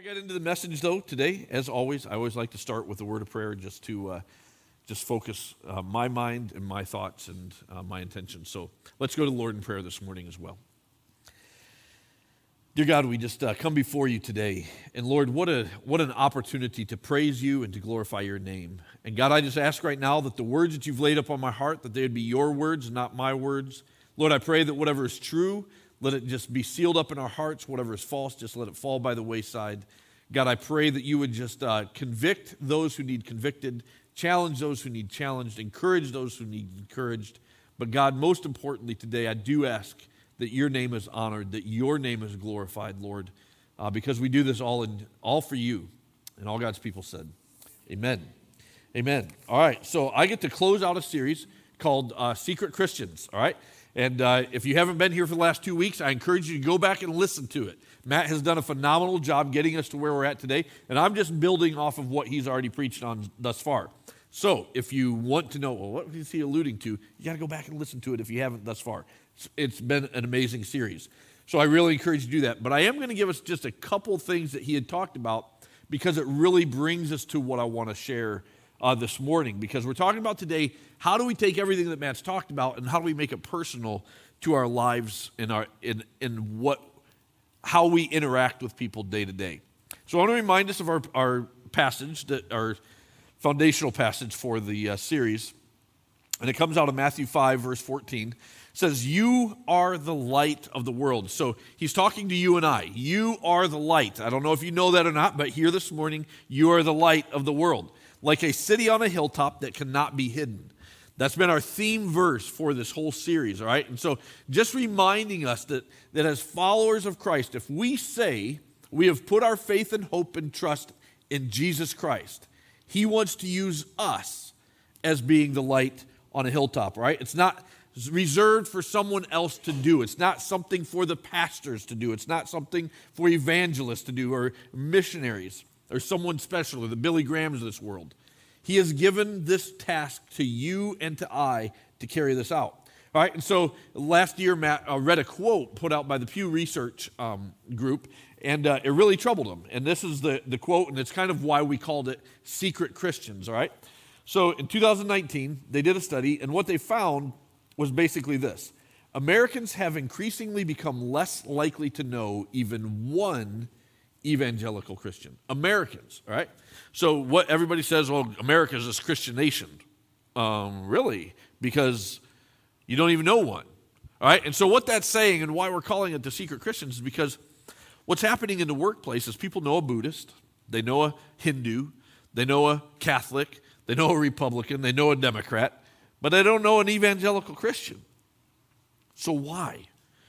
I get into the message, though, today, as always, I always like to start with a word of prayer just to uh, just focus uh, my mind and my thoughts and uh, my intentions. So let's go to the Lord in prayer this morning as well. Dear God, we just uh, come before you today. And Lord, what, a, what an opportunity to praise you and to glorify your name. And God, I just ask right now that the words that you've laid up on my heart, that they would be your words, not my words. Lord, I pray that whatever is true, let it just be sealed up in our hearts. Whatever is false, just let it fall by the wayside. God, I pray that you would just uh, convict those who need convicted, challenge those who need challenged, encourage those who need encouraged. But God, most importantly today, I do ask that your name is honored, that your name is glorified, Lord, uh, because we do this all in all for you. And all God's people said, Amen. Amen. All right, so I get to close out a series called uh, Secret Christians. All right. And uh, if you haven't been here for the last two weeks, I encourage you to go back and listen to it. Matt has done a phenomenal job getting us to where we're at today, and I'm just building off of what he's already preached on thus far. So, if you want to know, well, what is he alluding to? You got to go back and listen to it if you haven't thus far. It's been an amazing series. So, I really encourage you to do that. But I am going to give us just a couple things that he had talked about because it really brings us to what I want to share uh, this morning. Because we're talking about today how do we take everything that Matt's talked about and how do we make it personal to our lives and our in, in what how we interact with people day to day. So I want to remind us of our, our passage that our foundational passage for the uh, series. And it comes out of Matthew 5, verse 14. It says, You are the light of the world. So he's talking to you and I. You are the light. I don't know if you know that or not, but here this morning, you are the light of the world, like a city on a hilltop that cannot be hidden. That's been our theme verse for this whole series, all right? And so just reminding us that, that as followers of Christ, if we say we have put our faith and hope and trust in Jesus Christ, He wants to use us as being the light on a hilltop, right? It's not reserved for someone else to do. It's not something for the pastors to do. It's not something for evangelists to do or missionaries or someone special or the Billy Grahams of this world. He has given this task to you and to I to carry this out. All right, and so last year, Matt uh, read a quote put out by the Pew Research um, Group, and uh, it really troubled him. And this is the, the quote, and it's kind of why we called it Secret Christians, all right? So in 2019, they did a study, and what they found was basically this Americans have increasingly become less likely to know even one evangelical Christian. Americans, all right? So what everybody says, well, America is this Christian nation. Um, really? Because you don't even know one. All right? And so what that's saying and why we're calling it the secret Christians is because what's happening in the workplace is people know a Buddhist, they know a Hindu, they know a Catholic, they know a Republican, they know a Democrat, but they don't know an evangelical Christian. So why?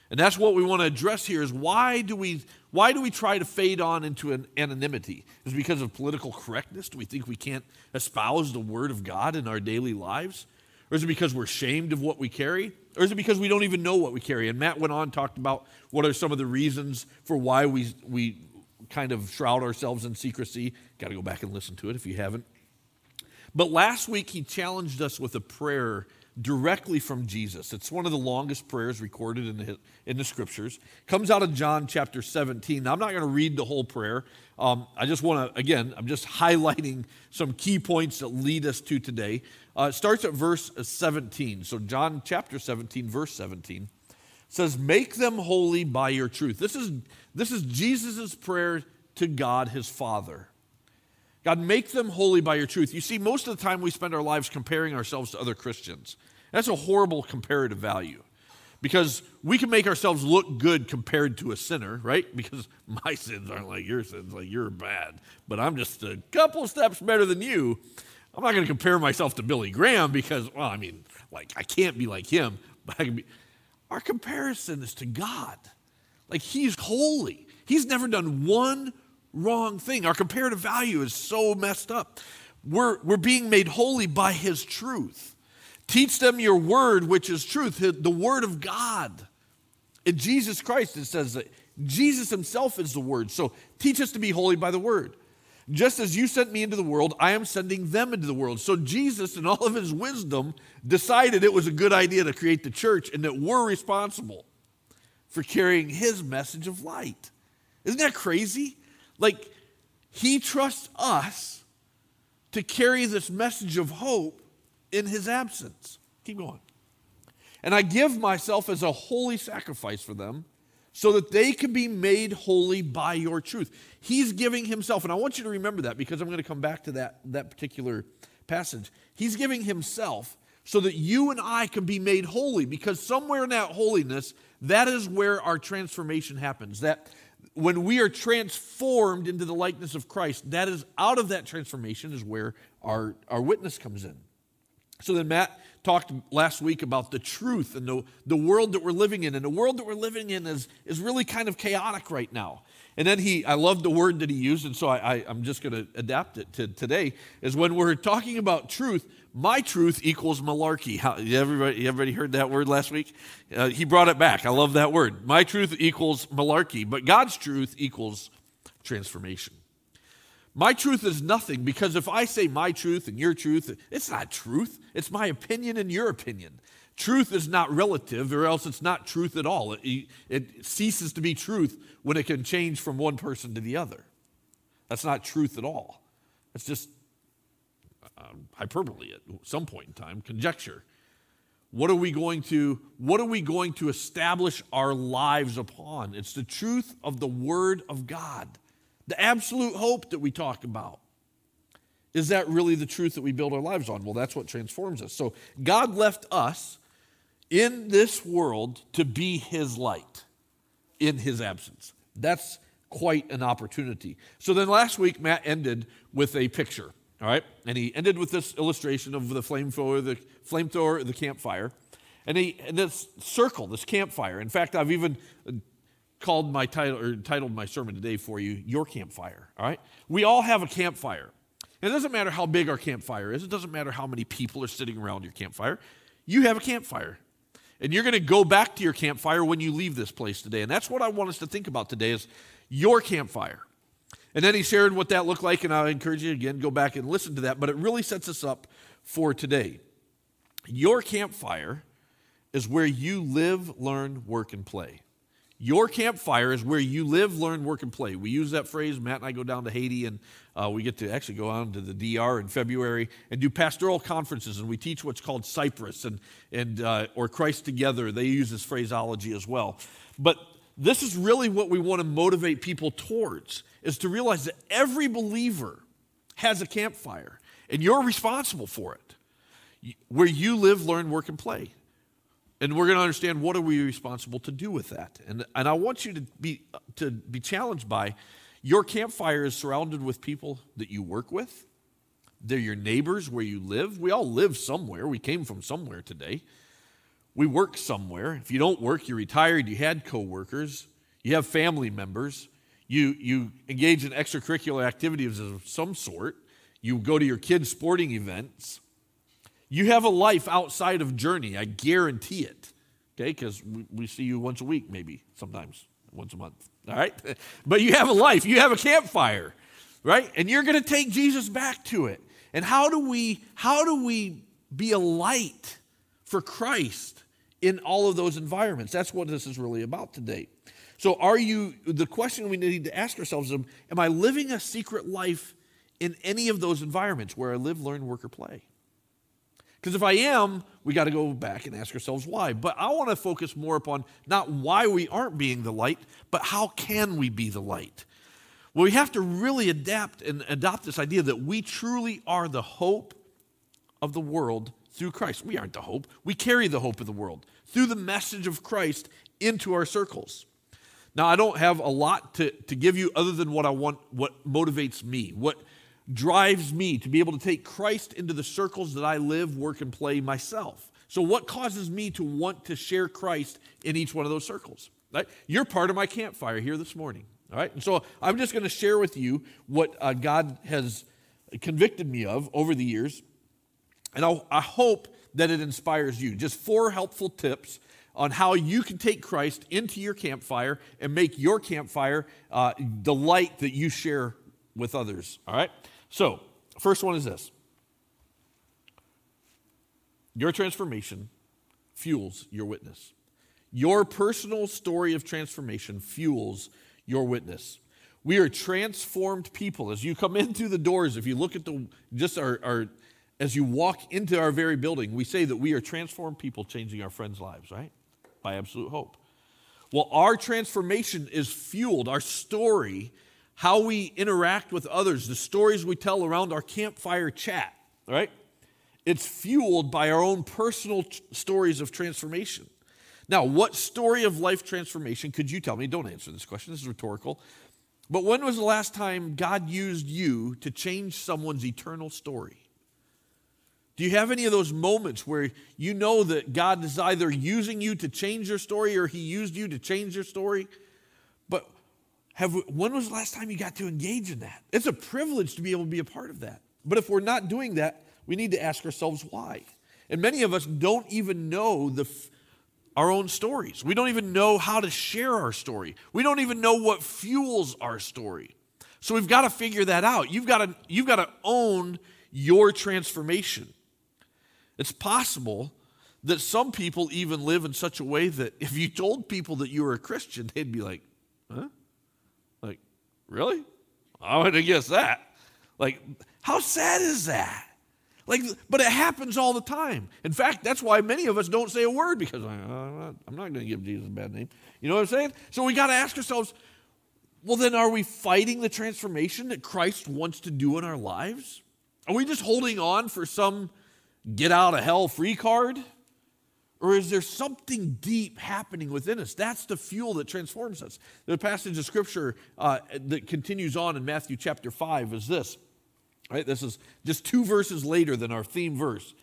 And that's what we want to address here is why do we why do we try to fade on into an anonymity? Is it because of political correctness? Do we think we can't espouse the word of God in our daily lives? Or is it because we're ashamed of what we carry? Or is it because we don't even know what we carry? And Matt went on talked about what are some of the reasons for why we we kind of shroud ourselves in secrecy. Got to go back and listen to it if you haven't. But last week he challenged us with a prayer directly from Jesus. It's one of the longest prayers recorded in the, in the scriptures. comes out of John chapter 17. Now, I'm not going to read the whole prayer. Um, I just want to, again, I'm just highlighting some key points that lead us to today. Uh, it starts at verse 17. So, John chapter 17, verse 17 says, Make them holy by your truth. This is, this is Jesus' prayer to God, his Father. God, make them holy by your truth. You see, most of the time we spend our lives comparing ourselves to other Christians. That's a horrible comparative value because we can make ourselves look good compared to a sinner, right? Because my sins aren't like your sins, like you're bad, but I'm just a couple steps better than you. I'm not going to compare myself to Billy Graham because, well, I mean, like I can't be like him, but I can be. Our comparison is to God. Like he's holy. He's never done one wrong thing. Our comparative value is so messed up. We're, we're being made holy by His truth. Teach them your word, which is truth, the word of God. In Jesus Christ, it says that Jesus Himself is the word. So teach us to be holy by the word. Just as you sent me into the world, I am sending them into the world. So Jesus, in all of his wisdom, decided it was a good idea to create the church and that we're responsible for carrying his message of light. Isn't that crazy? Like, He trusts us to carry this message of hope in his absence. Keep going. And I give myself as a holy sacrifice for them so that they can be made holy by your truth. He's giving himself, and I want you to remember that because I'm going to come back to that, that particular passage. He's giving himself so that you and I can be made holy because somewhere in that holiness, that is where our transformation happens. That when we are transformed into the likeness of Christ, that is out of that transformation is where our, our witness comes in. So then Matt talked last week about the truth and the, the world that we're living in. And the world that we're living in is, is really kind of chaotic right now. And then he, I love the word that he used, and so I, am just going to adapt it to today, is when we're talking about truth, my truth equals malarkey. How, everybody, everybody heard that word last week? Uh, he brought it back. I love that word. My truth equals malarkey, but God's truth equals transformation. My truth is nothing because if I say my truth and your truth, it's not truth. It's my opinion and your opinion. Truth is not relative, or else it's not truth at all. It, it ceases to be truth when it can change from one person to the other. That's not truth at all. It's just um, hyperbole at some point in time, conjecture. What are we going to what are we going to establish our lives upon? It's the truth of the word of God. The absolute hope that we talk about. Is that really the truth that we build our lives on? Well, that's what transforms us. So God left us in this world to be his light in his absence. That's quite an opportunity. So then last week, Matt ended with a picture. All right? And he ended with this illustration of the flamethrower, the flamethrower, the campfire. And he and this circle, this campfire. In fact, I've even uh, called my title or titled my sermon today for you, Your Campfire. All right? We all have a campfire. And it doesn't matter how big our campfire is, it doesn't matter how many people are sitting around your campfire. You have a campfire. And you're going to go back to your campfire when you leave this place today. And that's what I want us to think about today is your campfire. And then he shared what that looked like, and I encourage you again, go back and listen to that. But it really sets us up for today. Your campfire is where you live, learn, work, and play. Your campfire is where you live, learn, work, and play. We use that phrase. Matt and I go down to Haiti, and uh, we get to actually go on to the DR in February and do pastoral conferences, and we teach what's called Cypress and, and uh, or Christ Together. They use this phraseology as well. But this is really what we want to motivate people towards is to realize that every believer has a campfire and you're responsible for it where you live learn work and play and we're going to understand what are we responsible to do with that. And, and i want you to be to be challenged by your campfire is surrounded with people that you work with. They're your neighbors where you live. We all live somewhere. We came from somewhere today. We work somewhere. If you don't work, you're retired, you had coworkers, you have family members, you, you engage in extracurricular activities of some sort, you go to your kids' sporting events. You have a life outside of Journey, I guarantee it. Okay, because we, see you once a week, maybe, sometimes once a month. All right? But you have a life, you have a campfire, right? And you're going to take Jesus back to it. And how do we how do we be a light for Christ in all of those environments. That's what this is really about today. So, are you, the question we need to ask ourselves is Am I living a secret life in any of those environments where I live, learn, work, or play? Because if I am, we got to go back and ask ourselves why. But I want to focus more upon not why we aren't being the light, but how can we be the light? Well, we have to really adapt and adopt this idea that we truly are the hope of the world through Christ. We aren't the hope, we carry the hope of the world through the message of Christ into our circles. Now, I don't have a lot to, to give you other than what I want, what motivates me, what drives me to be able to take Christ into the circles that I live, work, and play myself. So, what causes me to want to share Christ in each one of those circles? Right? You're part of my campfire here this morning. All right? And so, I'm just going to share with you what uh, God has convicted me of over the years and I'll, i hope that it inspires you. Just four helpful tips on how you can take Christ into your campfire and make your campfire uh, the light that you share with others. All right? So, first one is this your transformation fuels your witness. Your personal story of transformation fuels your witness. We are transformed people. As you come in through the doors, if you look at the just our, our as you walk into our very building, we say that we are transformed people changing our friends' lives, right? By absolute hope. Well, our transformation is fueled, our story, how we interact with others, the stories we tell around our campfire chat, right? It's fueled by our own personal t- stories of transformation. Now, what story of life transformation could you tell me? Don't answer this question, this is rhetorical. But when was the last time God used you to change someone's eternal story? Do you have any of those moments where you know that God is either using you to change your story or He used you to change your story? Have, when was the last time you got to engage in that? It's a privilege to be able to be a part of that. But if we're not doing that, we need to ask ourselves why. And many of us don't even know the, our own stories. We don't even know how to share our story. We don't even know what fuels our story. So we've got to figure that out. You've got to, you've got to own your transformation. It's possible that some people even live in such a way that if you told people that you were a Christian, they'd be like, huh? Really? I would have guessed that. Like, how sad is that? Like, but it happens all the time. In fact, that's why many of us don't say a word because uh, I'm not, not going to give Jesus a bad name. You know what I'm saying? So we got to ask ourselves, well, then are we fighting the transformation that Christ wants to do in our lives? Are we just holding on for some get out of hell free card? Or is there something deep happening within us? That's the fuel that transforms us. The passage of scripture uh, that continues on in Matthew chapter 5 is this Right? This is just two verses later than our theme verse.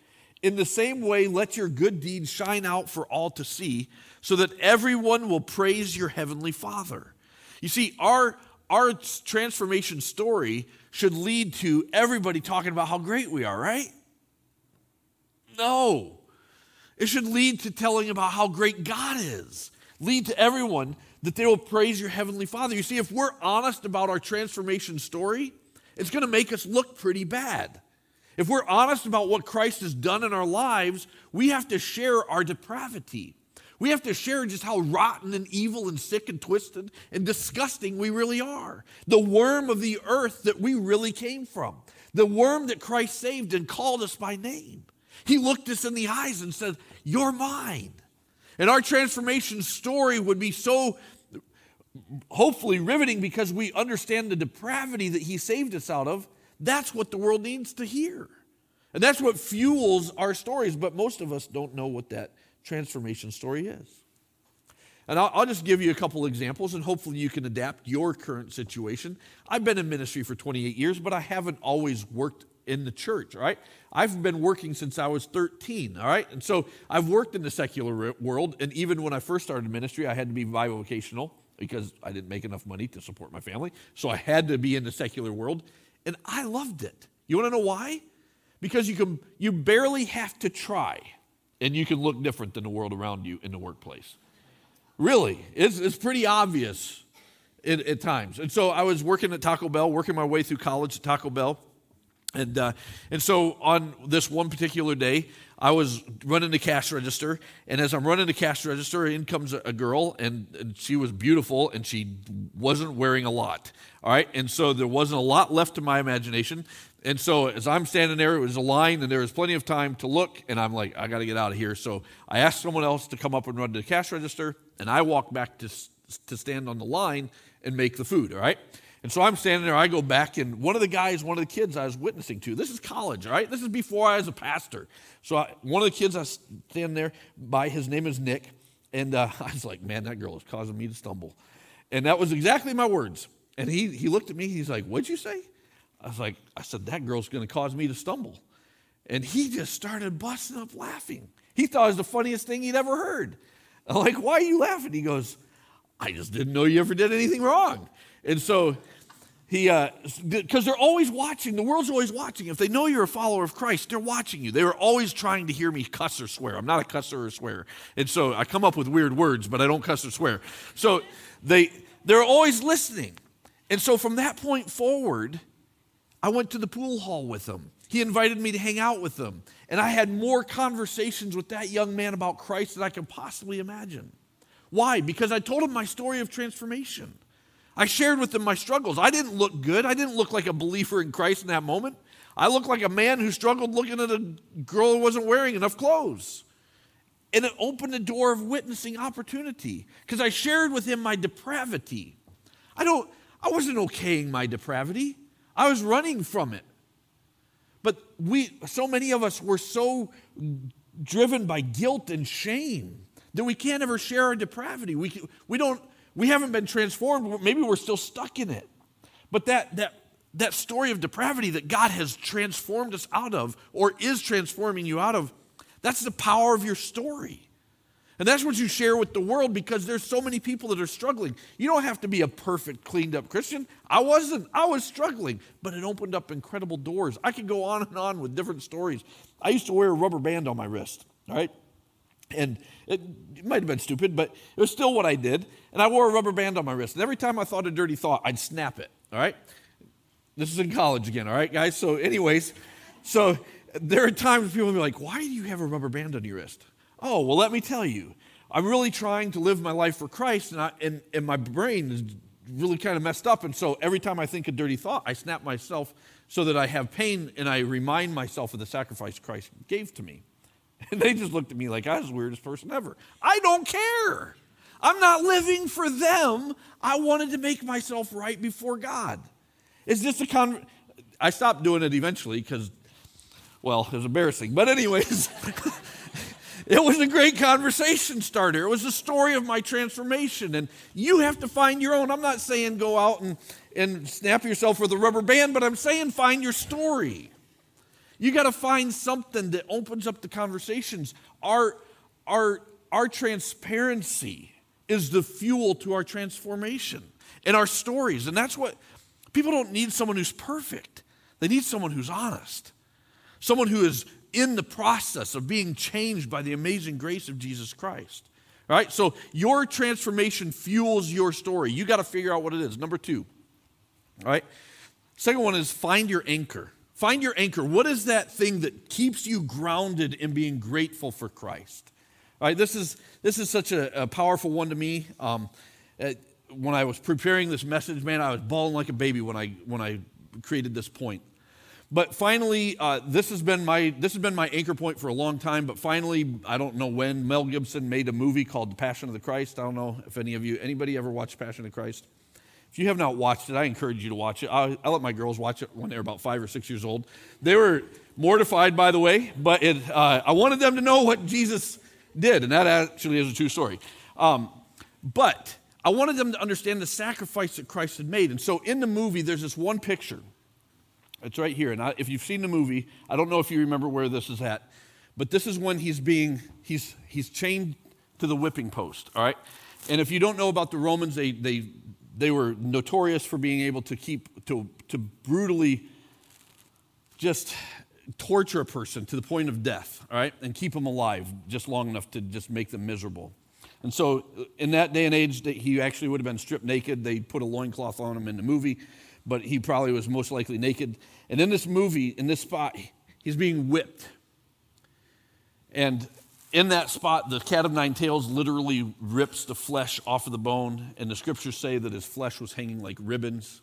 In the same way, let your good deeds shine out for all to see, so that everyone will praise your heavenly Father. You see, our, our transformation story should lead to everybody talking about how great we are, right? No. It should lead to telling about how great God is. Lead to everyone that they will praise your heavenly Father. You see, if we're honest about our transformation story, it's going to make us look pretty bad. If we're honest about what Christ has done in our lives, we have to share our depravity. We have to share just how rotten and evil and sick and twisted and disgusting we really are. The worm of the earth that we really came from. The worm that Christ saved and called us by name. He looked us in the eyes and said, You're mine. And our transformation story would be so hopefully riveting because we understand the depravity that he saved us out of. That's what the world needs to hear. And that's what fuels our stories, but most of us don't know what that transformation story is. And I'll, I'll, just give you a couple examples, and hopefully you can adapt your current situation. I've been in ministry for 28 years, but I haven't always worked in the church, all right? I've been working since I was 13, all right? And so I've worked in the secular world, and even when I first started ministry, I had to be bivocational because I didn't make enough money to support my family. So I had to be in the secular world, and I loved it. You want to know why? Because you can you barely have to try, and you can look different than the world around you in the workplace. Really, it's, it's pretty obvious at, at times. And so I was working at Taco Bell, working my way through college at Taco Bell. And, uh, and so on this one particular day, I was running the cash register, and as I'm running the cash register, in comes a, girl, and, and, she was beautiful, and she wasn't wearing a lot. All right, and so there wasn't a lot left to my imagination. And so as I'm standing there, it was a line, and there was plenty of time to look, and I'm like, I got to get out of here. So I asked someone else to come up and run to the cash register, and I walked back to, to stand on the line and make the food. All right. And so I'm standing there, I go back, and one of the guys, one of the kids I was witnessing to, this is college, right? This is before I was a pastor. So I, one of the kids I stand there by, his name is Nick, and uh, I was like, man, that girl is causing me to stumble. And that was exactly my words. And he, he looked at me, he's like, what'd you say? I was like, I said, that girl's to cause me to stumble. And he just started busting up laughing. He thought it was the funniest thing he'd ever heard. I'm like, why are you laughing? He goes, I just didn't know you ever did anything wrong. And so he, because uh, they're always watching, the world's always watching. If they know you're a follower of Christ, they're watching you. They were always trying to hear me cuss or swear. I'm not a cusser or swear. And so I come up with weird words, but I don't cuss or swear. So they, they're always listening. And so from that point forward, I went to the pool hall with them. He invited me to hang out with them. And I had more conversations with that young man about Christ than I could possibly imagine. Why? Because I told him my story of transformation. I shared with them my struggles. I didn't look good. I didn't look like a believer in Christ in that moment. I looked like a man who struggled looking at a girl who wasn't wearing enough clothes. And it opened the door of witnessing opportunity because I shared with him my depravity. I don't I wasn't okaying my depravity. I was running from it. But we so many of us were so driven by guilt and shame that we can't ever share our depravity. We, we don't we haven't been transformed. Maybe we're still stuck in it. But that that that story of depravity that God has transformed us out of or is transforming you out of that's the power of your story. And that's what you share with the world because there's so many people that are struggling. You don't have to be a perfect, cleaned up Christian. I wasn't. I was struggling, but it opened up incredible doors. I could go on and on with different stories. I used to wear a rubber band on my wrist, all right? And it, it might have been stupid, but it was still what I did. And I wore a rubber band on my wrist. And every time I thought a dirty thought, I'd snap it, all right? This is in college again, all right, guys? So, anyways, so there are times people will be like, why do you have a rubber band on your wrist? Oh, well, let me tell you. I'm really trying to live my life for Christ, and, I, and, and my brain is really kind of messed up. And so every time I think a dirty thought, I snap myself so that I have pain and I remind myself of the sacrifice Christ gave to me. And they just looked at me like I was the weirdest person ever. I don't care. I'm not living for them. I wanted to make myself right before God. Is this a con? I stopped doing it eventually because, well, it was embarrassing. But anyways, it was a great conversation starter. It was a story of my transformation, and you have to find your own. I'm not saying go out and and snap yourself with a rubber band, but I'm saying find your story. You got to find something that opens up the conversations. Our our our transparency is the fuel to our transformation and our stories, and that's what People don't need someone who's perfect, they need someone who's honest, someone who is in the process of being changed by the amazing grace of Jesus Christ. All right? So your transformation fuels your story. You got to figure out what it is. Number two. All right? Second one is find your anchor. Find your anchor. What is that thing that keeps you grounded in being grateful for Christ? All right, this is this is such a, a powerful one to me. Um, when I was preparing this message, man, I was bawling like a baby when I when I created this point. But finally, uh, this has been my this has been my anchor point for a long time. But finally, I don't know when Mel Gibson made a movie called The Passion of the Christ. I don't know if any of you anybody ever watched Passion of the Christ. If you have not watched it, I encourage you to watch it. I, I let my girls watch it when they were about five or six years old. They were mortified, by the way, but it, uh, I wanted them to know what Jesus did, and that actually is a true story. Um, but I wanted them to understand the sacrifice that Christ had made. And so in the movie, there's this one picture. It's right here. And I, if you've seen the movie, I don't know if you remember where this is at, but this is when he's being, he's, he's chained to the whipping post, all right? And if you don't know about the Romans, they, they, they were notorious for being able to keep, to, to brutally just torture a person to the point of death, all right? And keep them alive just long enough to just make them miserable. And so, uh, in that day and age, he actually would have been stripped naked. They put a loincloth on him in the movie, but he probably was most likely naked. And in this movie, in this spot, he's being whipped. And in that spot, the cat of nine tails literally rips the flesh off of the bone, and the scriptures say that his flesh was hanging like ribbons.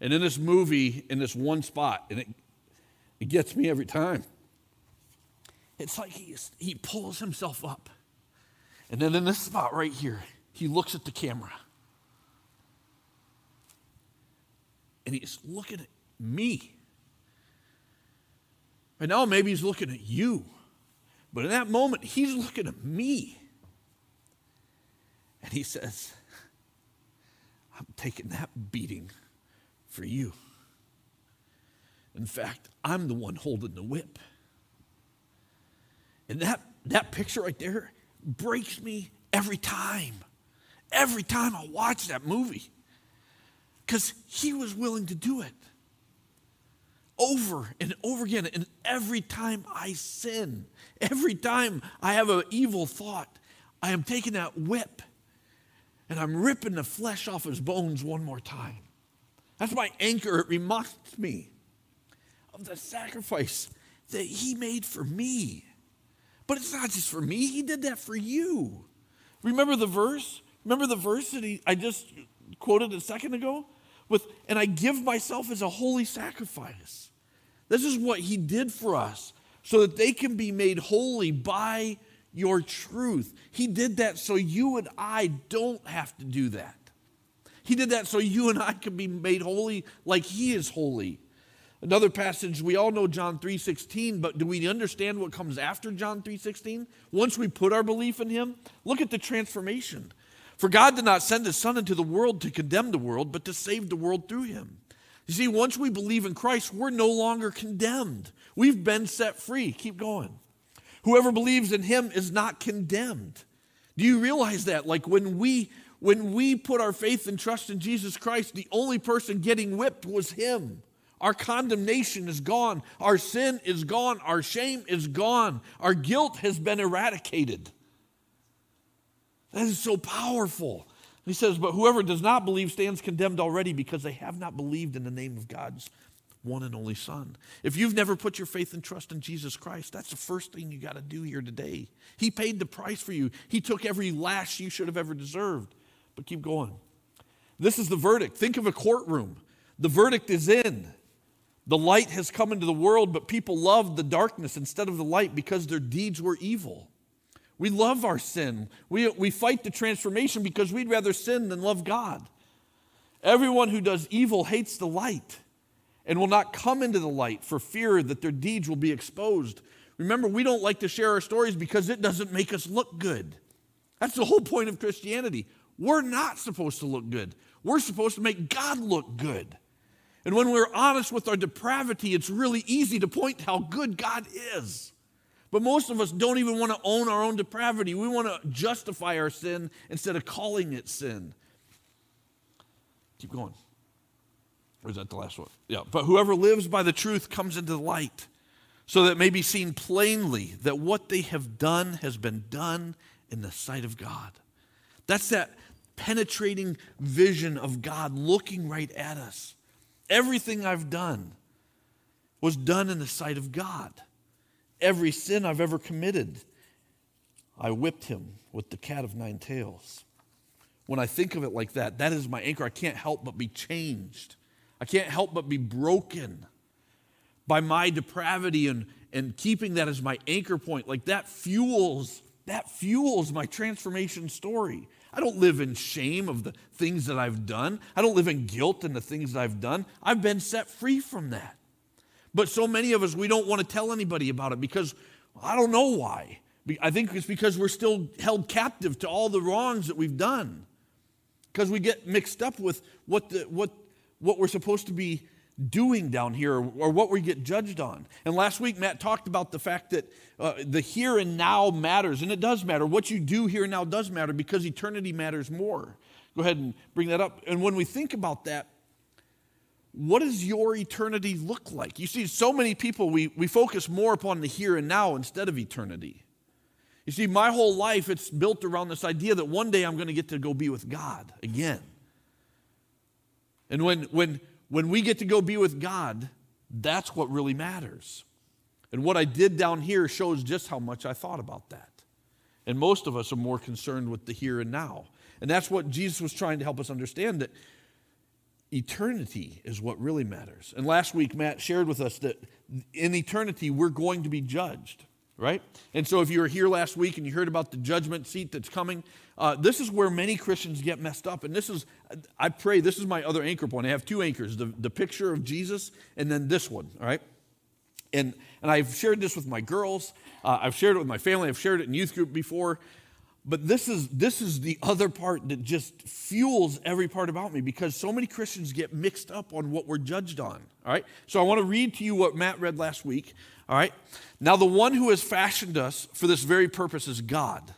And in this movie, in this one spot, and it, it gets me every time, it's like he, he pulls himself up and then in this spot right here, he looks at the camera. And he's looking at me. And now maybe he's looking at you. But in that moment, he's looking at me. And he says, I'm taking that beating for you. In fact, I'm the one holding the whip. And that, that picture right there breaks me every time. Every time I watch that movie. Because he was willing to do it over and over again. And every time I sin, every time I have an evil thought, I am taking that whip and I'm ripping the flesh off his bones one more time. That's my anchor. It reminds me of the sacrifice that he made for me. But it's not just for me, he did that for you. Remember the verse? Remember the verse that he, I just quoted a second ago? With, and I give myself as a holy sacrifice. This is what he did for us so that they can be made holy by your truth. He did that so you and I don't have to do that. He did that so you and I can be made holy like he is holy. Another passage, we all know John 3:16, but do we understand what comes after John 3:16? Once we put our belief in him, look at the transformation. For God did not send his son into the world to condemn the world, but to save the world through him. You see, once we believe in Christ, we're no longer condemned. We've been set free. Keep going. Whoever believes in him is not condemned. Do you realize that? Like when we when we put our faith and trust in Jesus Christ, the only person getting whipped was him. Our condemnation is gone. Our sin is gone. Our shame is gone. Our guilt has been eradicated. That is so powerful. He says, But whoever does not believe stands condemned already because they have not believed in the name of God's one and only Son. If you've never put your faith and trust in Jesus Christ, that's the first thing you got to do here today. He paid the price for you, He took every lash you should have ever deserved. But keep going. This is the verdict. Think of a courtroom. The verdict is in. The light has come into the world, but people loved the darkness instead of the light because their deeds were evil. We love our sin. We, we fight the transformation because we'd rather sin than love God. Everyone who does evil hates the light and will not come into the light for fear that their deeds will be exposed. Remember, we don't like to share our stories because it doesn't make us look good. That's the whole point of Christianity. We're not supposed to look good, we're supposed to make God look good. And when we're honest with our depravity, it's really easy to point how good God is. But most of us don't even want to own our own depravity. We want to justify our sin instead of calling it sin. Keep going. Or is that the last one? Yeah. But whoever lives by the truth comes into the light, so that it may be seen plainly that what they have done has been done in the sight of God. That's that penetrating vision of God looking right at us. Everything I've done was done in the sight of God. Every sin I've ever committed, I whipped him with the cat of nine tails. When I think of it like that, that is my anchor. I can't help but be changed. I can't help but be broken by my depravity and, and keeping that as my anchor point. Like that fuels, that fuels my transformation story. I don't live in shame of the things that I've done. I don't live in guilt in the things that I've done. I've been set free from that. But so many of us, we don't want to tell anybody about it because I don't know why. I think it's because we're still held captive to all the wrongs that we've done. Because we get mixed up with what, the, what, what we're supposed to be doing down here or, or, what we get judged on. And last week, Matt talked about the fact that uh, the here and now matters, and it does matter. What you do here and now does matter because eternity matters more. Go ahead and bring that up. And when we think about that, what does your eternity look like? You see, so many people, we, we focus more upon the here and now instead of eternity. You see, my whole life, it's built around this idea that one day I'm going to get to go be with God again. And when, when, when we get to go be with God, that's what really matters. And what I did down here shows just how much I thought about that. And most of us are more concerned with the here and now. And that's what Jesus was trying to help us understand that eternity is what really matters. And last week, Matt shared with us that in eternity, we're going to be judged, right? And so if you were here last week and you heard about the judgment seat that's coming, uh, this is where many Christians get messed up. And this is, I pray, this is my other anchor point. I have two anchors the, the picture of Jesus and then this one, all right? And, and I've shared this with my girls, uh, I've shared it with my family, I've shared it in youth group before. But this is, this is the other part that just fuels every part about me because so many Christians get mixed up on what we're judged on. All right? So I want to read to you what Matt read last week. All right? Now, the one who has fashioned us for this very purpose is God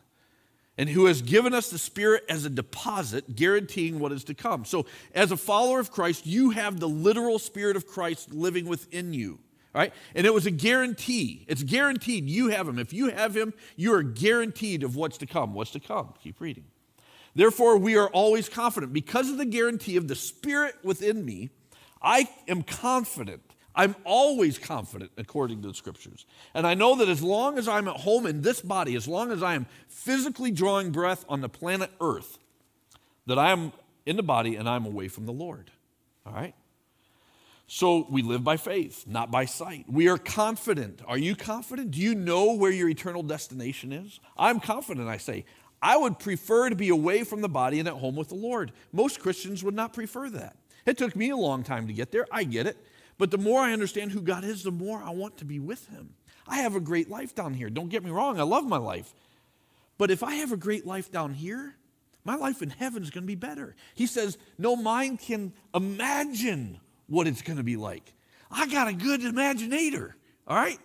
and who has given us the Spirit as a deposit, guaranteeing what is to come. So, as a follower of Christ, you have the literal Spirit of Christ living within you. Right? And it was a guarantee. It's guaranteed you have him. If you have him, you are guaranteed of what's to come. What's to come? Keep reading. Therefore, we are always confident. Because of the guarantee of the Spirit within me, I am confident I'm always confident according to the scriptures. And I know that as long as I'm at home in this body, as long as I am physically drawing breath on the planet Earth, that I am in the body and I'm away from the Lord. All right? So we live by faith, not by sight. We are confident. Are you confident? Do you know where your eternal destination is? I'm confident, I say. I would prefer to be away from the body and at home with the Lord. Most Christians would not prefer that. It took me a long time to get there. I get it. But the more I understand who God is, the more I want to be with Him. I have a great life down here. Don't get me wrong, I love my life. But if I have a great life down here, my life in heaven is going to be better. He says, No mind can imagine what it's going to be like. I got a good imaginator, all right?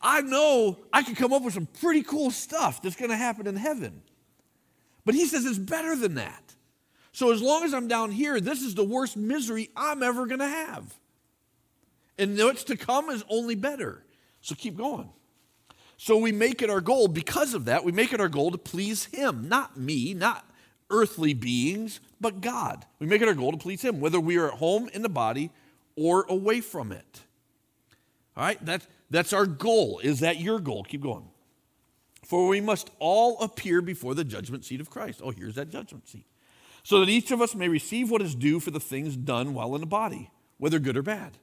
I know I can come up with some pretty cool stuff that's going to happen in heaven. But he says it's better than that. So as long as I'm down here, this is the worst misery I'm ever going to have. And what's to come is only better. So keep going. So we make it our goal, because of that, we make it our goal to please Him, not me, not earthly beings, but God. We make it our goal to please Him, whether we are at home in the body or away from it. All right, that's, that's our goal. Is that your goal? Keep going. For we must all appear before the judgment seat of Christ. Oh, here's that judgment seat. So that each of us may receive what is due for the things done while in the body, whether good or bad.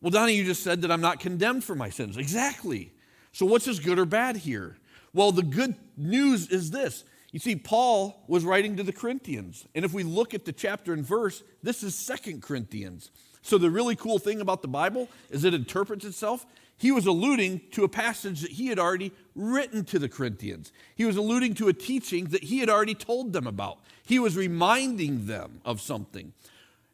Well, Donnie, you just said that I'm not condemned for my sins. Exactly. So, what's this good or bad here? Well, the good news is this you see, Paul was writing to the Corinthians. And if we look at the chapter and verse, this is Second Corinthians. So the really cool thing about the Bible is it interprets itself. He was alluding to a passage that he had already written to the Corinthians. He was alluding to a teaching that he had already told them about. He was reminding them of something.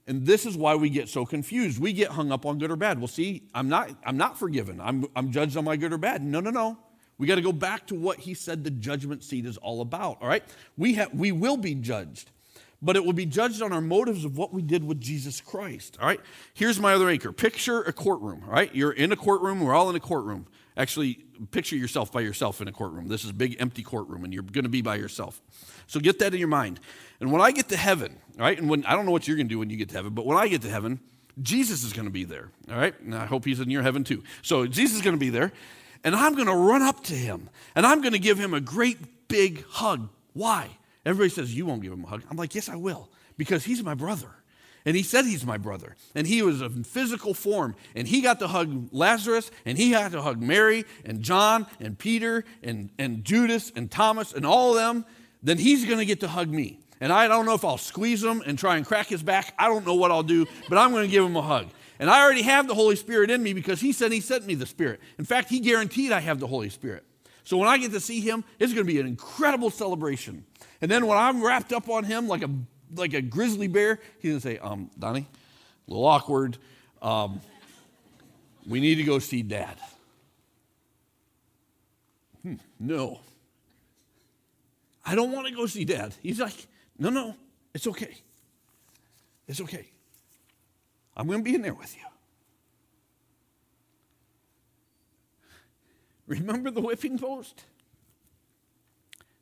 And this is why we get so confused. We get hung up on good or bad. Well, see, I'm not, I'm not forgiven. I'm, I'm judged on my good or bad. No, no, no. We got to go back to what he said the judgment seat is all about, all right? We, have, we will be judged, but it will be judged on our motives of what we did with Jesus Christ, all right? Here's my other anchor. Picture a courtroom, all right? You're in a courtroom. We're all in a courtroom. Actually, picture yourself by yourself in a courtroom. This is a big empty courtroom, and you're going to be by yourself. So get that in your mind. And when I get to heaven, all right, and when I don't know what you're going to do when you get to heaven, but when I get to heaven, Jesus is going to be there, all right? And I hope he's in your heaven too. So Jesus is going to be there and I'm going to run up to him and I'm going to give him a great big hug. Why? Everybody says, You won't give him a hug. I'm like, Yes, I will, because he's my brother. And he said he's my brother. And he was in physical form. And he got to hug Lazarus, and he got to hug Mary, and John, and Peter, and, and Judas, and Thomas, and all of them. Then he's going to get to hug me. And I don't know if I'll squeeze him and try and crack his back. I don't know what I'll do, but I'm going to give him a hug. And I already have the Holy Spirit in me because He said He sent me the Spirit. In fact, He guaranteed I have the Holy Spirit. So when I get to see Him, it's going to be an incredible celebration. And then when I'm wrapped up on Him like a, like a grizzly bear, He's going to say, um, Donnie, a little awkward. Um, we need to go see Dad. Hmm, no. I don't want to go see Dad. He's like, no, no, it's okay. It's okay. I'm going to be in there with you. Remember the whipping post?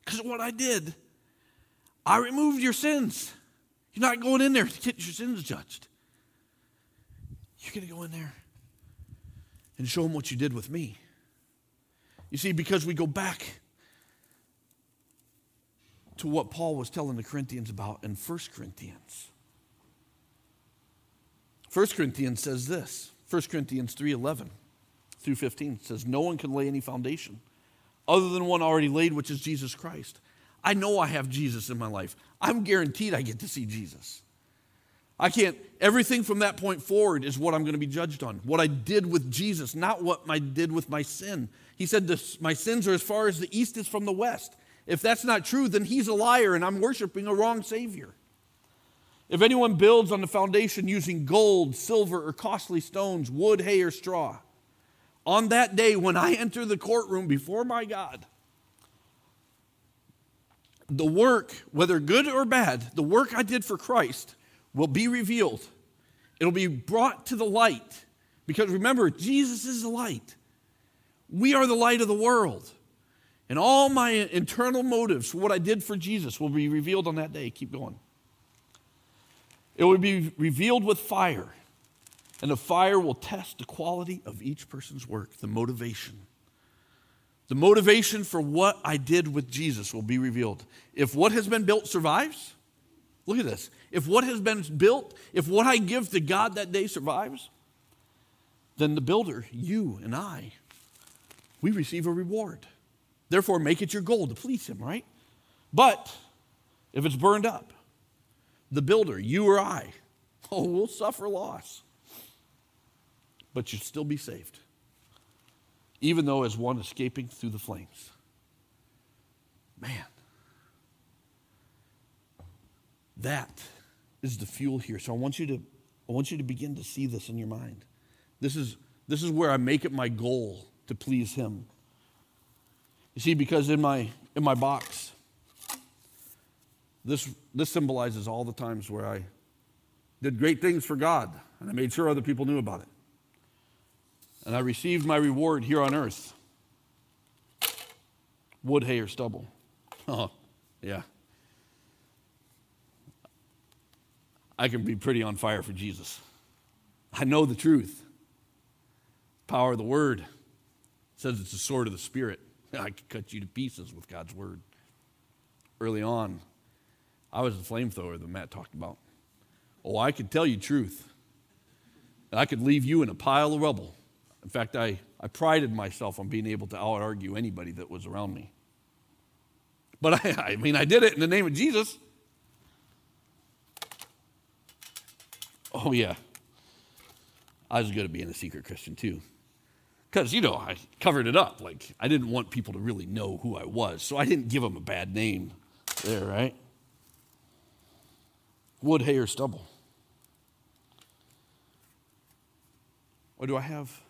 Because what I did, I removed your sins. You're not going in there to get your sins judged. You're going to go in there and show them what you did with me. You see, because we go back to what Paul was telling the Corinthians about in 1 Corinthians. 1 Corinthians says this 1 Corinthians 3:11 through 15 says, No one can lay any foundation other than one already laid, which is Jesus Christ. I know I have Jesus in my life. I'm guaranteed I get to see Jesus. I can't, everything from that point forward is what I'm going to be judged on. What I did with Jesus, not what I did with my sin. He said, this, My sins are as far as the east is from the west. If that's not true, then he's a liar and I'm worshiping a wrong Savior. If anyone builds on the foundation using gold, silver, or costly stones, wood, hay, or straw, on that day when I enter the courtroom before my God, the work, whether good or bad, the work I did for Christ will be revealed. It'll be brought to the light. Because remember, Jesus is the light. We are the light of the world. And all my internal motives what I did for Jesus will be revealed on that day. Keep going. It will be revealed with fire, and the fire will test the quality of each person's work, the motivation. The motivation for what I did with Jesus will be revealed. If what has been built survives, Look at this. If what has been built, if what I give to God that day survives, then the builder, you and I, we receive a reward. Therefore, make it your goal to please Him, right? But if it's burned up, the builder, you or I, oh, we'll suffer loss. But you'll still be saved, even though as one escaping through the flames. Man, that is the fuel here. So I want you to, I want you to begin to see this in your mind. This is, this is where I make it my goal to please Him. You see, because in my, in my box, this, this symbolizes all the times where I did great things for God and I made sure other people knew about it. And I received my reward here on earth wood, hay, or stubble. Oh, yeah. I can be pretty on fire for Jesus. I know the truth. Power of the word says it's the sword of the spirit. I could cut you to pieces with God's word. Early on, I was the flamethrower that Matt talked about. Oh, I could tell you truth. I could leave you in a pile of rubble. In fact, I, I prided myself on being able to out argue anybody that was around me. But I, I mean, I did it in the name of Jesus. Oh, yeah. I was good at being a secret Christian, too. Because, you know, I covered it up. Like, I didn't want people to really know who I was. So I didn't give them a bad name there, right? Wood, hay, or stubble. Or do I have?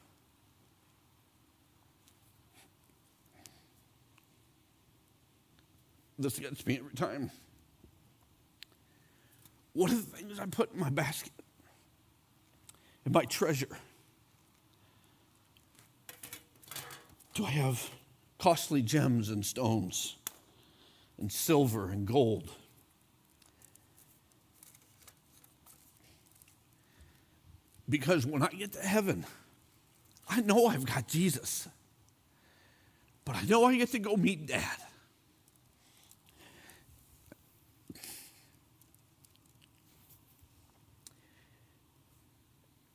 This gets me every time. What are the things I put in my basket? In my treasure? Do I have costly gems and stones and silver and gold? Because when I get to heaven, I know I've got Jesus, but I know I get to go meet Dad.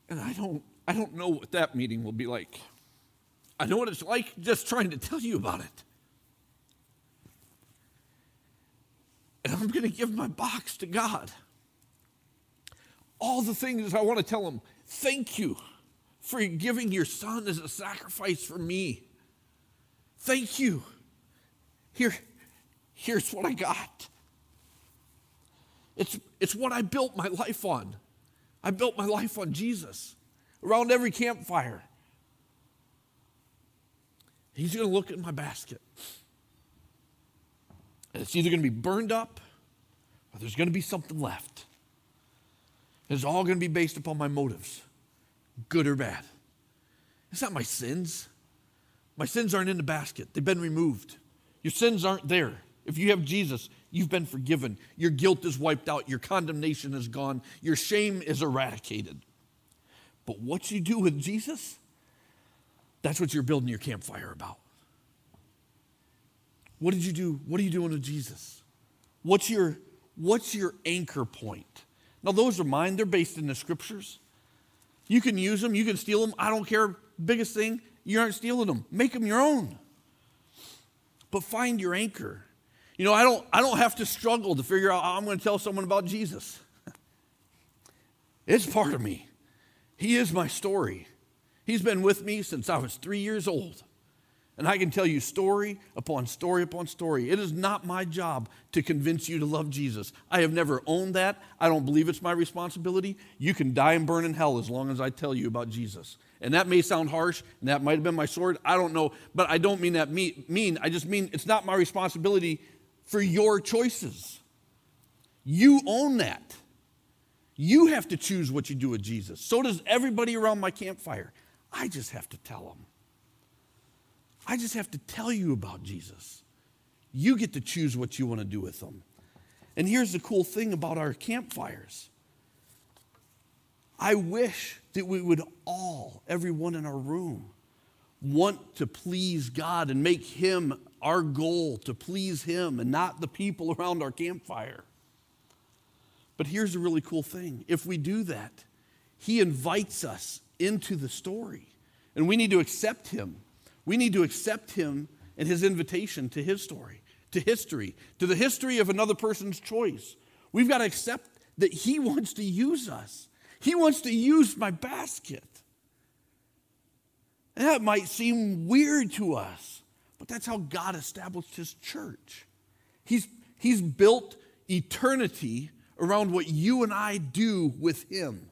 And I don't, I don't know what that meeting will be like. I know what it's like just trying to tell you about it. And I'm going to give my box to God. All the things I want to tell him thank you for giving your son as a sacrifice for me. Thank you. Here, here's what I got. It's, it's what I built my life on. I built my life on Jesus around every campfire. He's going to look at my basket. And it's either going to be burned up or there's going to be something left. It's all going to be based upon my motives, good or bad. It's not my sins. My sins aren't in the basket, they've been removed. Your sins aren't there. If you have Jesus, you've been forgiven. Your guilt is wiped out. Your condemnation is gone. Your shame is eradicated. But what you do with Jesus, that's what you're building your campfire about. What did you do? What are you doing with Jesus? What's your, what's your anchor point? Now, those are mine. They're based in the scriptures. You can use them, you can steal them. I don't care. Biggest thing, you aren't stealing them. Make them your own. But find your anchor. You know, I don't, I don't have to struggle to figure out I'm going to tell someone about Jesus. it's part of me. He is my story. He's been with me since I was three years old. And I can tell you story upon story upon story. It is not my job to convince you to love Jesus. I have never owned that. I don't believe it's my responsibility. You can die and burn in hell as long as I tell you about Jesus. And that may sound harsh, and that might have been my sword. I don't know. But I don't mean that mean. I just mean it's not my responsibility for your choices. You own that. You have to choose what you do with Jesus. So does everybody around my campfire. I just have to tell them. I just have to tell you about Jesus. You get to choose what you want to do with them. And here's the cool thing about our campfires I wish that we would all, everyone in our room, want to please God and make Him our goal to please Him and not the people around our campfire. But here's a really cool thing if we do that, He invites us into the story. And we need to accept Him. We need to accept Him and His invitation to His story, to history, to the history of another person's choice. We've got to accept that He wants to use us, He wants to use my basket. And that might seem weird to us, but that's how God established His church. He's, he's built eternity around what you and I do with Him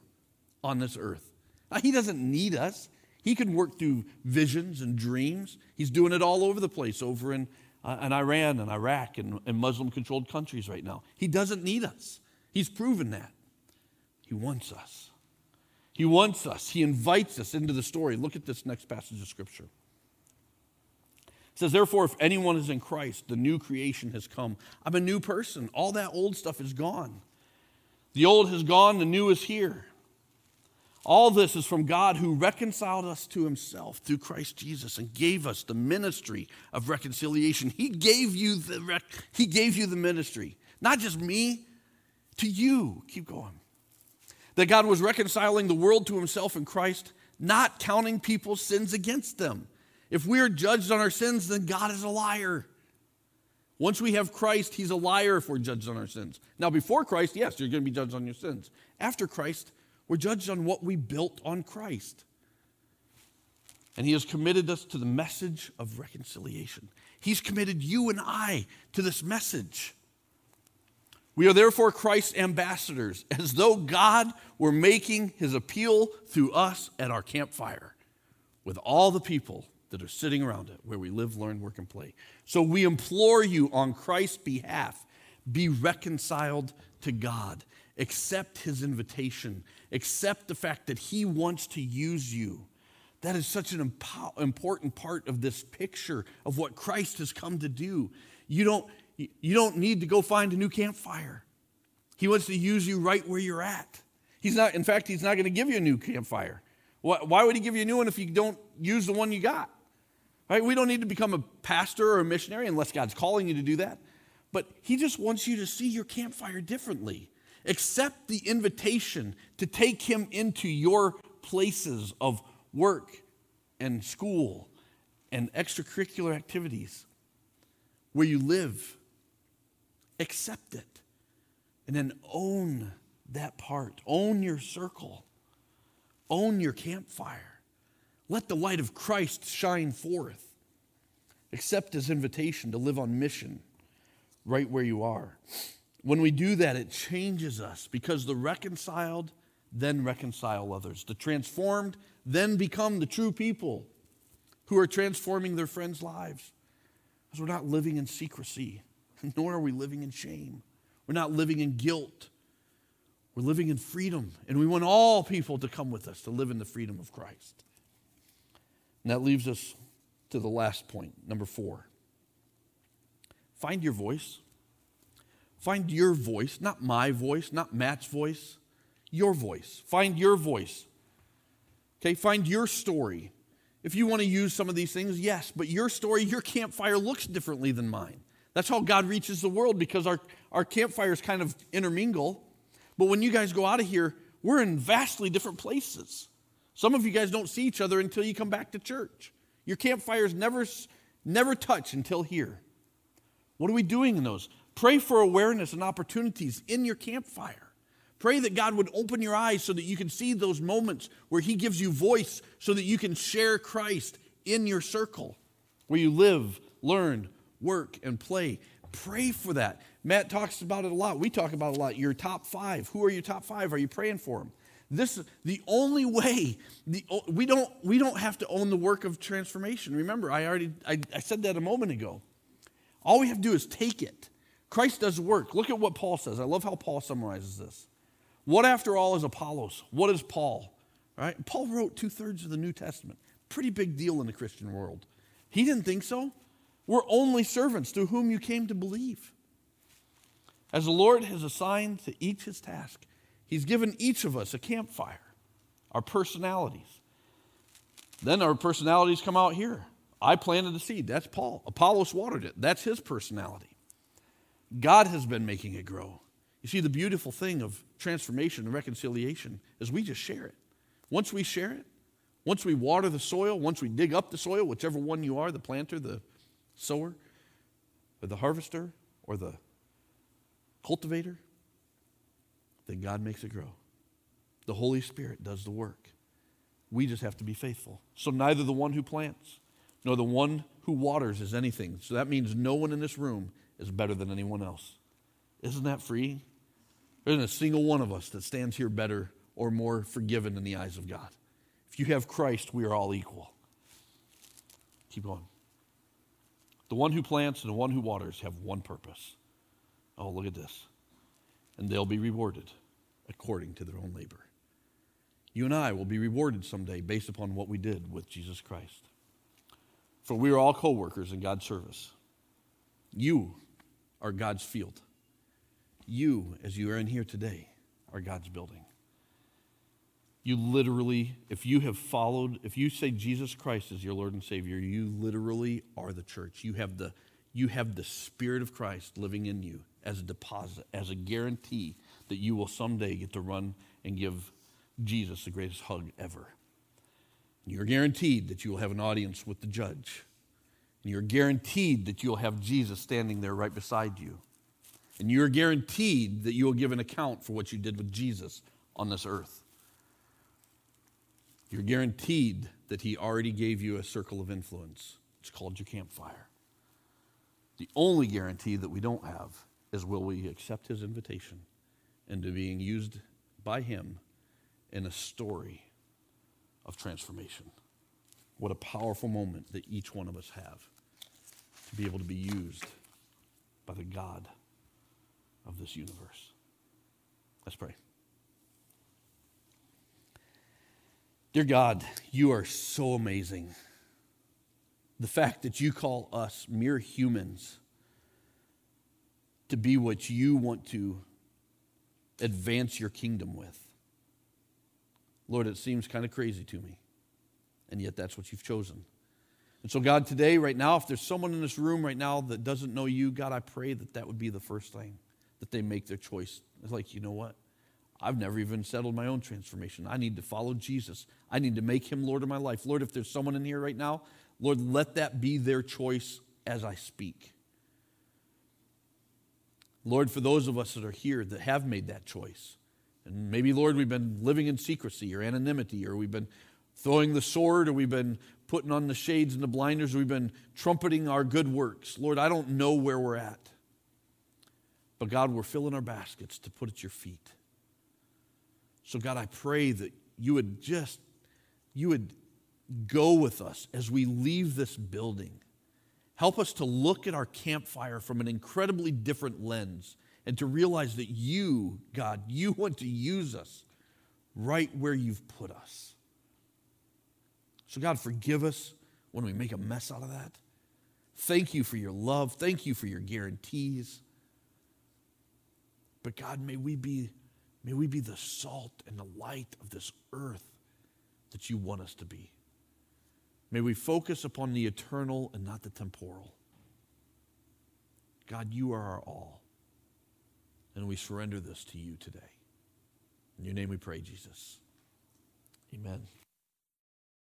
on this earth. Now, he doesn't need us. He can work through visions and dreams. He's doing it all over the place, over in, uh, in Iran and Iraq and, and Muslim controlled countries right now. He doesn't need us. He's proven that. He wants us. He wants us. He invites us into the story. Look at this next passage of Scripture. It says, Therefore, if anyone is in Christ, the new creation has come. I'm a new person. All that old stuff is gone. The old has gone, the new is here. All this is from God who reconciled us to himself through Christ Jesus and gave us the ministry of reconciliation. He gave you the, rec- he gave you the ministry, not just me, to you. Keep going. That God was reconciling the world to himself in Christ, not counting people's sins against them. If we are judged on our sins, then God is a liar. Once we have Christ, he's a liar if we're judged on our sins. Now, before Christ, yes, you're going to be judged on your sins. After Christ, we're judged on what we built on Christ. And He has committed us to the message of reconciliation. He's committed you and I to this message. We are therefore Christ's ambassadors, as though God were making his appeal through us at our campfire with all the people that are sitting around it, where we live, learn, work, and play. So we implore you on Christ's behalf be reconciled to God accept his invitation, accept the fact that he wants to use you. That is such an important part of this picture of what Christ has come to do. You don't, you don't need to go find a new campfire. He wants to use you right where you're at. He's not, in fact, he's not going to give you a new campfire. Why would he give you a new one if you don't use the one you got? Right? We don't need to become a pastor or a missionary unless God's calling you to do that. But he just wants you to see your campfire differently. Accept the invitation to take him into your places of work and school and extracurricular activities where you live. Accept it. And then own that part. Own your circle. Own your campfire. Let the light of Christ shine forth. Accept his invitation to live on mission right where you are. When we do that, it changes us because the reconciled then reconcile others. The transformed then become the true people who are transforming their friends' lives. Because we're not living in secrecy, nor are we living in shame. We're not living in guilt. We're living in freedom. And we want all people to come with us to live in the freedom of Christ. And that leaves us to the last point, number four. Find your voice. Find your voice, not my voice, not Matt's voice, your voice. Find your voice. Okay, find your story. If you want to use some of these things, yes, but your story, your campfire looks differently than mine. That's how God reaches the world because our, our campfires kind of intermingle. But when you guys go out of here, we're in vastly different places. Some of you guys don't see each other until you come back to church. Your campfires never, never touch until here. What are we doing in those? Pray for awareness and opportunities in your campfire. Pray that God would open your eyes so that you can see those moments where He gives you voice so that you can share Christ in your circle where you live, learn, work, and play. Pray for that. Matt talks about it a lot. We talk about it a lot. Your top five. Who are your top five? Are you praying for them? This is the only way. The, we, don't, we don't have to own the work of transformation. Remember, I already I, I said that a moment ago. All we have to do is take it Christ does work. Look at what Paul says. I love how Paul summarizes this. What, after all, is Apollos? What is Paul? Right? Paul wrote two thirds of the New Testament. Pretty big deal in the Christian world. He didn't think so. We're only servants through whom you came to believe. As the Lord has assigned to each his task, he's given each of us a campfire, our personalities. Then our personalities come out here. I planted the seed. That's Paul. Apollos watered it. That's his personality. God has been making it grow. You see, the beautiful thing of transformation and reconciliation is we just share it. Once we share it, once we water the soil, once we dig up the soil, whichever one you are the planter, the sower, or the harvester, or the cultivator then God makes it grow. The Holy Spirit does the work. We just have to be faithful. So neither the one who plants nor the one who waters is anything. So that means no one in this room is better than anyone else. Isn't that free? There isn't a single one of us that stands here better or more forgiven in the eyes of God. If you have Christ, we are all equal. Keep going. The one who plants and the one who waters have one purpose. Oh, look at this and they'll be rewarded according to their own labor. You and I will be rewarded someday based upon what we did with Jesus Christ. For we are all co workers in God's service. You are God's field. You, as you are in here today, are God's building. You literally, if you have followed, if you say Jesus Christ is your Lord and Savior, you literally are the church. You have the, you have the Spirit of Christ living in you as a deposit, as a guarantee that you will someday get to run and give Jesus the greatest hug ever. You're guaranteed that you will have an audience with the judge. And you're guaranteed that you'll have Jesus standing there right beside you. And you're guaranteed that you will give an account for what you did with Jesus on this earth. You're guaranteed that he already gave you a circle of influence. It's called your campfire. The only guarantee that we don't have is will we accept his invitation into being used by him in a story of transformation. What a powerful moment that each one of us have to be able to be used by the God of this universe. Let's pray. Dear God, you are so amazing. The fact that you call us mere humans to be what you want to advance your kingdom with. Lord, it seems kind of crazy to me, and yet that's what you've chosen. And so, God, today, right now, if there's someone in this room right now that doesn't know you, God, I pray that that would be the first thing that they make their choice. It's like, you know what? I've never even settled my own transformation. I need to follow Jesus. I need to make him Lord of my life. Lord, if there's someone in here right now, Lord, let that be their choice as I speak. Lord, for those of us that are here that have made that choice, and maybe, Lord, we've been living in secrecy or anonymity, or we've been throwing the sword, or we've been putting on the shades and the blinders, or we've been trumpeting our good works. Lord, I don't know where we're at. But God, we're filling our baskets to put at your feet. So, God, I pray that you would just, you would go with us as we leave this building. Help us to look at our campfire from an incredibly different lens and to realize that you, God, you want to use us right where you've put us. So, God, forgive us when we make a mess out of that. Thank you for your love. Thank you for your guarantees. But, God, may we be, may we be the salt and the light of this earth that you want us to be. May we focus upon the eternal and not the temporal. God, you are our all. And we surrender this to you today. In your name we pray, Jesus. Amen.